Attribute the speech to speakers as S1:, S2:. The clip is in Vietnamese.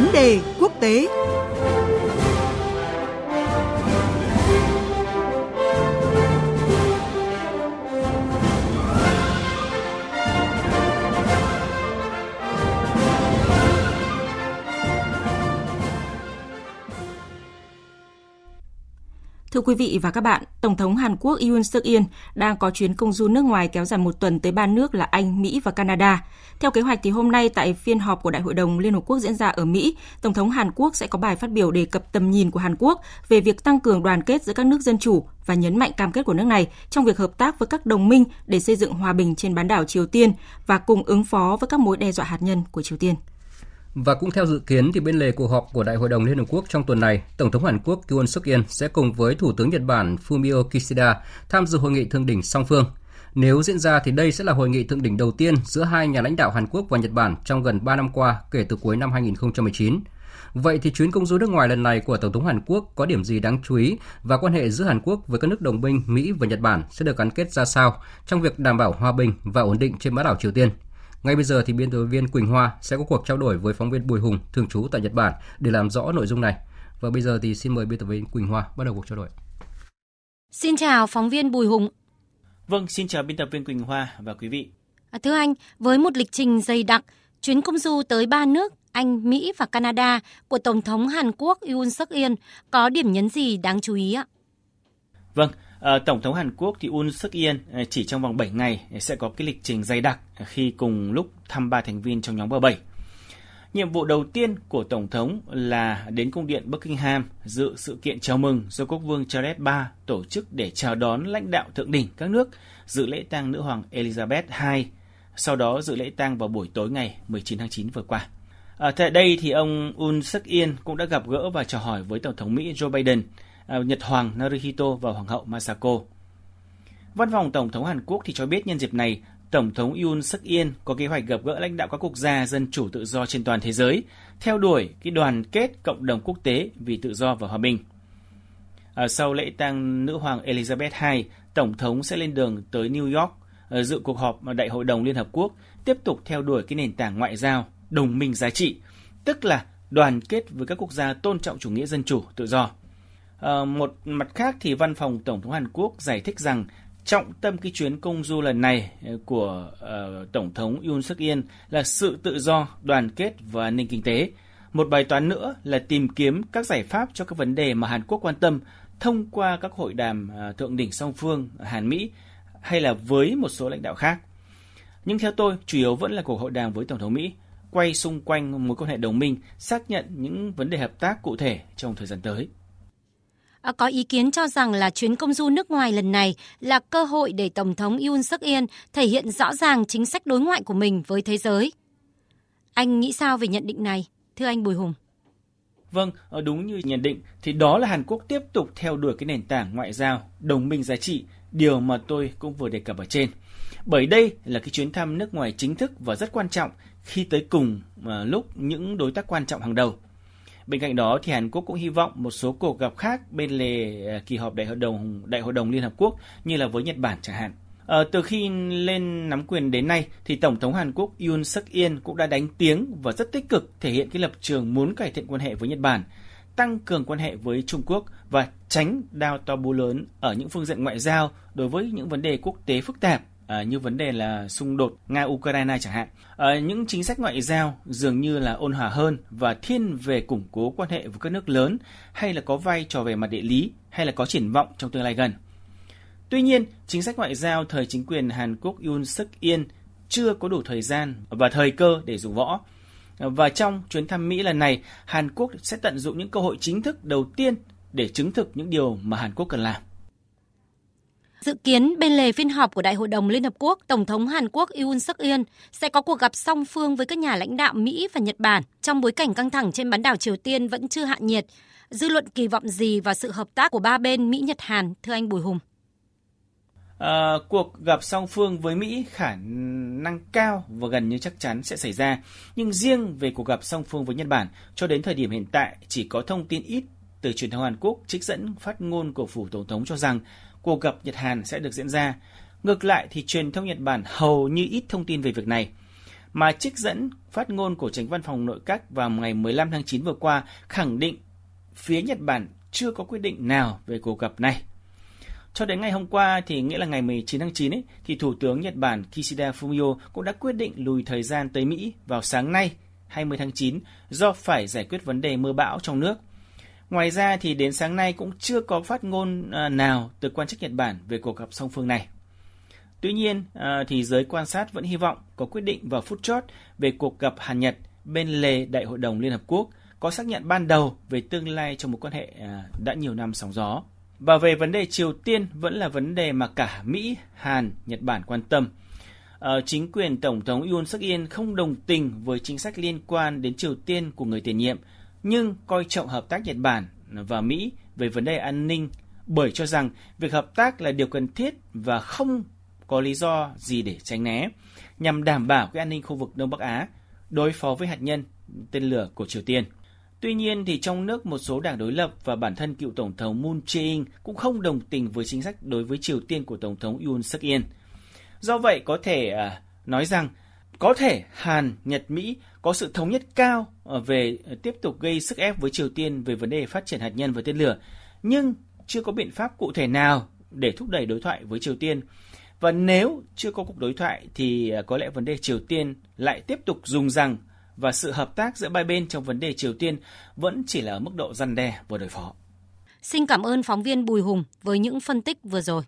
S1: vấn đề quốc tế.
S2: Quý vị và các bạn, Tổng thống Hàn Quốc Yoon suk yeol đang có chuyến công du nước ngoài kéo dài một tuần tới ba nước là Anh, Mỹ và Canada. Theo kế hoạch thì hôm nay tại phiên họp của Đại hội đồng Liên Hợp Quốc diễn ra ở Mỹ, Tổng thống Hàn Quốc sẽ có bài phát biểu đề cập tầm nhìn của Hàn Quốc về việc tăng cường đoàn kết giữa các nước dân chủ và nhấn mạnh cam kết của nước này trong việc hợp tác với các đồng minh để xây dựng hòa bình trên bán đảo Triều Tiên và cùng ứng phó với các mối đe dọa hạt nhân của Triều Tiên.
S3: Và cũng theo dự kiến thì bên lề cuộc họp của Đại hội đồng Liên Hợp Quốc trong tuần này, Tổng thống Hàn Quốc Yoon suk yeol sẽ cùng với Thủ tướng Nhật Bản Fumio Kishida tham dự hội nghị thượng đỉnh song phương. Nếu diễn ra thì đây sẽ là hội nghị thượng đỉnh đầu tiên giữa hai nhà lãnh đạo Hàn Quốc và Nhật Bản trong gần 3 năm qua kể từ cuối năm 2019. Vậy thì chuyến công du nước ngoài lần này của Tổng thống Hàn Quốc có điểm gì đáng chú ý và quan hệ giữa Hàn Quốc với các nước đồng minh Mỹ và Nhật Bản sẽ được gắn kết ra sao trong việc đảm bảo hòa bình và ổn định trên bán đảo Triều Tiên? Ngay bây giờ thì biên tập viên Quỳnh Hoa sẽ có cuộc trao đổi với phóng viên Bùi Hùng thường trú tại Nhật Bản để làm rõ nội dung này. Và bây giờ thì xin mời biên tập viên Quỳnh Hoa bắt đầu cuộc trao đổi.
S4: Xin chào phóng viên Bùi Hùng.
S5: Vâng, xin chào biên tập viên Quỳnh Hoa và quý vị.
S4: À, thưa anh, với một lịch trình dày đặc, chuyến công du tới ba nước Anh, Mỹ và Canada của Tổng thống Hàn Quốc Yoon suk yeol có điểm nhấn gì đáng chú ý ạ?
S5: Vâng, À, Tổng thống Hàn Quốc thì un suk yeol ờ, chỉ trong vòng 7 ngày ờ, sẽ có cái lịch trình dày đặc khi cùng lúc thăm ba thành viên trong nhóm G7. Nhiệm vụ đầu tiên của Tổng thống là đến cung điện Buckingham dự sự kiện chào mừng do Quốc vương Charles III tổ chức để chào đón lãnh đạo thượng đỉnh các nước dự lễ tang nữ hoàng Elizabeth II, sau đó dự lễ tang vào buổi tối ngày 19 tháng 9 vừa qua. À, tại đây thì ông un suk yeol cũng đã gặp gỡ và chào hỏi với Tổng thống Mỹ Joe Biden – À, Nhật Hoàng Naruhito và Hoàng hậu Masako. Văn phòng Tổng thống Hàn Quốc thì cho biết nhân dịp này, Tổng thống Yoon suk yeol có kế hoạch gặp gỡ lãnh đạo các quốc gia dân chủ tự do trên toàn thế giới, theo đuổi cái đoàn kết cộng đồng quốc tế vì tự do và hòa bình. À, sau lễ tang nữ hoàng Elizabeth II, Tổng thống sẽ lên đường tới New York à, dự cuộc họp Đại hội đồng Liên Hợp Quốc, tiếp tục theo đuổi cái nền tảng ngoại giao, đồng minh giá trị, tức là đoàn kết với các quốc gia tôn trọng chủ nghĩa dân chủ, tự do. À, một mặt khác thì văn phòng Tổng thống Hàn Quốc giải thích rằng trọng tâm cái chuyến công du lần này ờ, của uh, Tổng thống Yoon suk yeol là sự tự do, đoàn kết và an ninh kinh tế. Một bài toán nữa là tìm kiếm các giải pháp cho các vấn đề mà Hàn Quốc quan tâm thông qua các hội đàm uh, thượng đỉnh song phương Hàn Mỹ hay là với một số lãnh đạo khác. Nhưng theo tôi, chủ yếu vẫn là cuộc hội đàm với Tổng thống Mỹ, quay xung quanh mối quan hệ đồng minh, xác nhận những vấn đề hợp tác cụ thể trong thời gian tới.
S4: À, có ý kiến cho rằng là chuyến công du nước ngoài lần này là cơ hội để Tổng thống Yoon suk yeol thể hiện rõ ràng chính sách đối ngoại của mình với thế giới. Anh nghĩ sao về nhận định này, thưa anh Bùi Hùng?
S5: Vâng, ờ, đúng như nhận định thì đó là Hàn Quốc tiếp tục theo đuổi cái nền tảng ngoại giao, đồng minh giá trị, điều mà tôi cũng vừa đề cập ở trên. Bởi đây là cái chuyến thăm nước ngoài chính thức và rất quan trọng khi tới cùng mà lúc những đối tác quan trọng hàng đầu Bên cạnh đó thì Hàn Quốc cũng hy vọng một số cuộc gặp khác bên lề ờ, kỳ họp đại hội đồng đại hội đồng Liên hợp quốc như là với Nhật Bản chẳng hạn. À, từ khi lên nắm quyền đến nay thì Tổng thống Hàn Quốc Yoon suk yeol cũng đã đánh tiếng và rất tích cực thể hiện cái lập trường muốn cải thiện quan hệ với Nhật Bản, tăng cường quan hệ với Trung Quốc và tránh đao to búa lớn ở những phương diện ngoại giao đối với những vấn đề quốc tế phức tạp à, như vấn đề là xung đột Nga-Ukraine chẳng hạn. À, những chính sách ngoại giao dường như là ôn hòa hơn và thiên về củng cố quan hệ với các nước lớn hay là có vai trò về mặt địa lý hay là có triển vọng trong tương lai gần. Tuy nhiên, chính sách ngoại giao thời chính quyền Hàn Quốc Yoon suk yeol chưa có đủ thời gian và thời cơ để dùng võ. Và trong chuyến thăm Mỹ lần này, Hàn Quốc sẽ tận dụng những cơ hội chính thức đầu tiên để chứng thực những điều mà Hàn Quốc cần làm.
S4: Dự kiến bên lề phiên họp của Đại hội đồng Liên Hợp Quốc, Tổng thống Hàn Quốc Yoon suk yeol sẽ có cuộc gặp song phương với các nhà lãnh đạo Mỹ và Nhật Bản trong bối cảnh căng thẳng trên bán đảo Triều Tiên vẫn chưa hạ nhiệt. Dư luận kỳ vọng gì vào sự hợp tác của ba bên Mỹ Nhật Hàn, thưa anh Bùi Hùng?
S5: À, cuộc gặp song phương với Mỹ khả năng cao và gần như chắc chắn sẽ xảy ra. Nhưng riêng về cuộc gặp song phương với Nhật Bản, cho đến thời điểm hiện tại chỉ có thông tin ít từ truyền thông Hàn Quốc trích dẫn phát ngôn của phủ tổng thống cho rằng cuộc gặp Nhật Hàn sẽ được diễn ra. Ngược lại thì truyền thông Nhật Bản hầu như ít thông tin về việc này. mà trích dẫn phát ngôn của tránh văn phòng nội các vào ngày 15 tháng 9 vừa qua khẳng định phía Nhật Bản chưa có quyết định nào về cuộc gặp này. Cho đến ngày hôm qua thì nghĩa là ngày 19 tháng 9 ấy, thì Thủ tướng Nhật Bản Kishida Fumio cũng đã quyết định lùi thời gian tới Mỹ vào sáng nay 20 tháng 9 do phải giải quyết vấn đề mưa bão trong nước. Ngoài ra thì đến sáng nay cũng chưa có phát ngôn à, nào từ quan chức Nhật Bản về cuộc gặp song phương này. Tuy nhiên à, thì giới quan sát vẫn hy vọng có quyết định vào phút chót về cuộc gặp Hàn Nhật bên lề Đại hội đồng Liên Hợp Quốc có xác nhận ban đầu về tương lai trong một quan hệ à, đã nhiều năm sóng gió. Và về vấn đề Triều Tiên vẫn là vấn đề mà cả Mỹ, Hàn, Nhật Bản quan tâm. Ờ, chính quyền Tổng thống Yoon suk yeol không đồng tình với chính sách liên quan đến Triều Tiên của người tiền nhiệm, nhưng coi trọng hợp tác Nhật Bản và Mỹ về vấn đề an ninh bởi cho rằng việc hợp tác là điều cần thiết và không có lý do gì để tránh né, nhằm đảm bảo cái an ninh khu vực Đông Bắc Á, đối phó với hạt nhân, tên lửa của Triều Tiên. Tuy nhiên thì trong nước một số đảng đối lập và bản thân cựu tổng thống Moon Jae-in cũng không đồng tình với chính sách đối với Triều Tiên của tổng thống Yoon suk yeol. Do vậy có thể à, nói rằng có thể Hàn, Nhật, Mỹ có sự thống nhất cao ờ, về ờ, tiếp tục gây sức ép với Triều Tiên về vấn đề phát triển hạt nhân và tên lửa, nhưng chưa có biện pháp cụ thể nào để thúc đẩy đối thoại với Triều Tiên. Và nếu chưa có cuộc đối thoại thì ờ, có lẽ vấn đề Triều Tiên lại tiếp tục dùng rằng và sự hợp tác giữa ba bên trong vấn đề Triều Tiên vẫn chỉ là ở mức độ răn đe và đối phó.
S4: Xin cảm ơn phóng viên Bùi Hùng với những phân tích vừa rồi.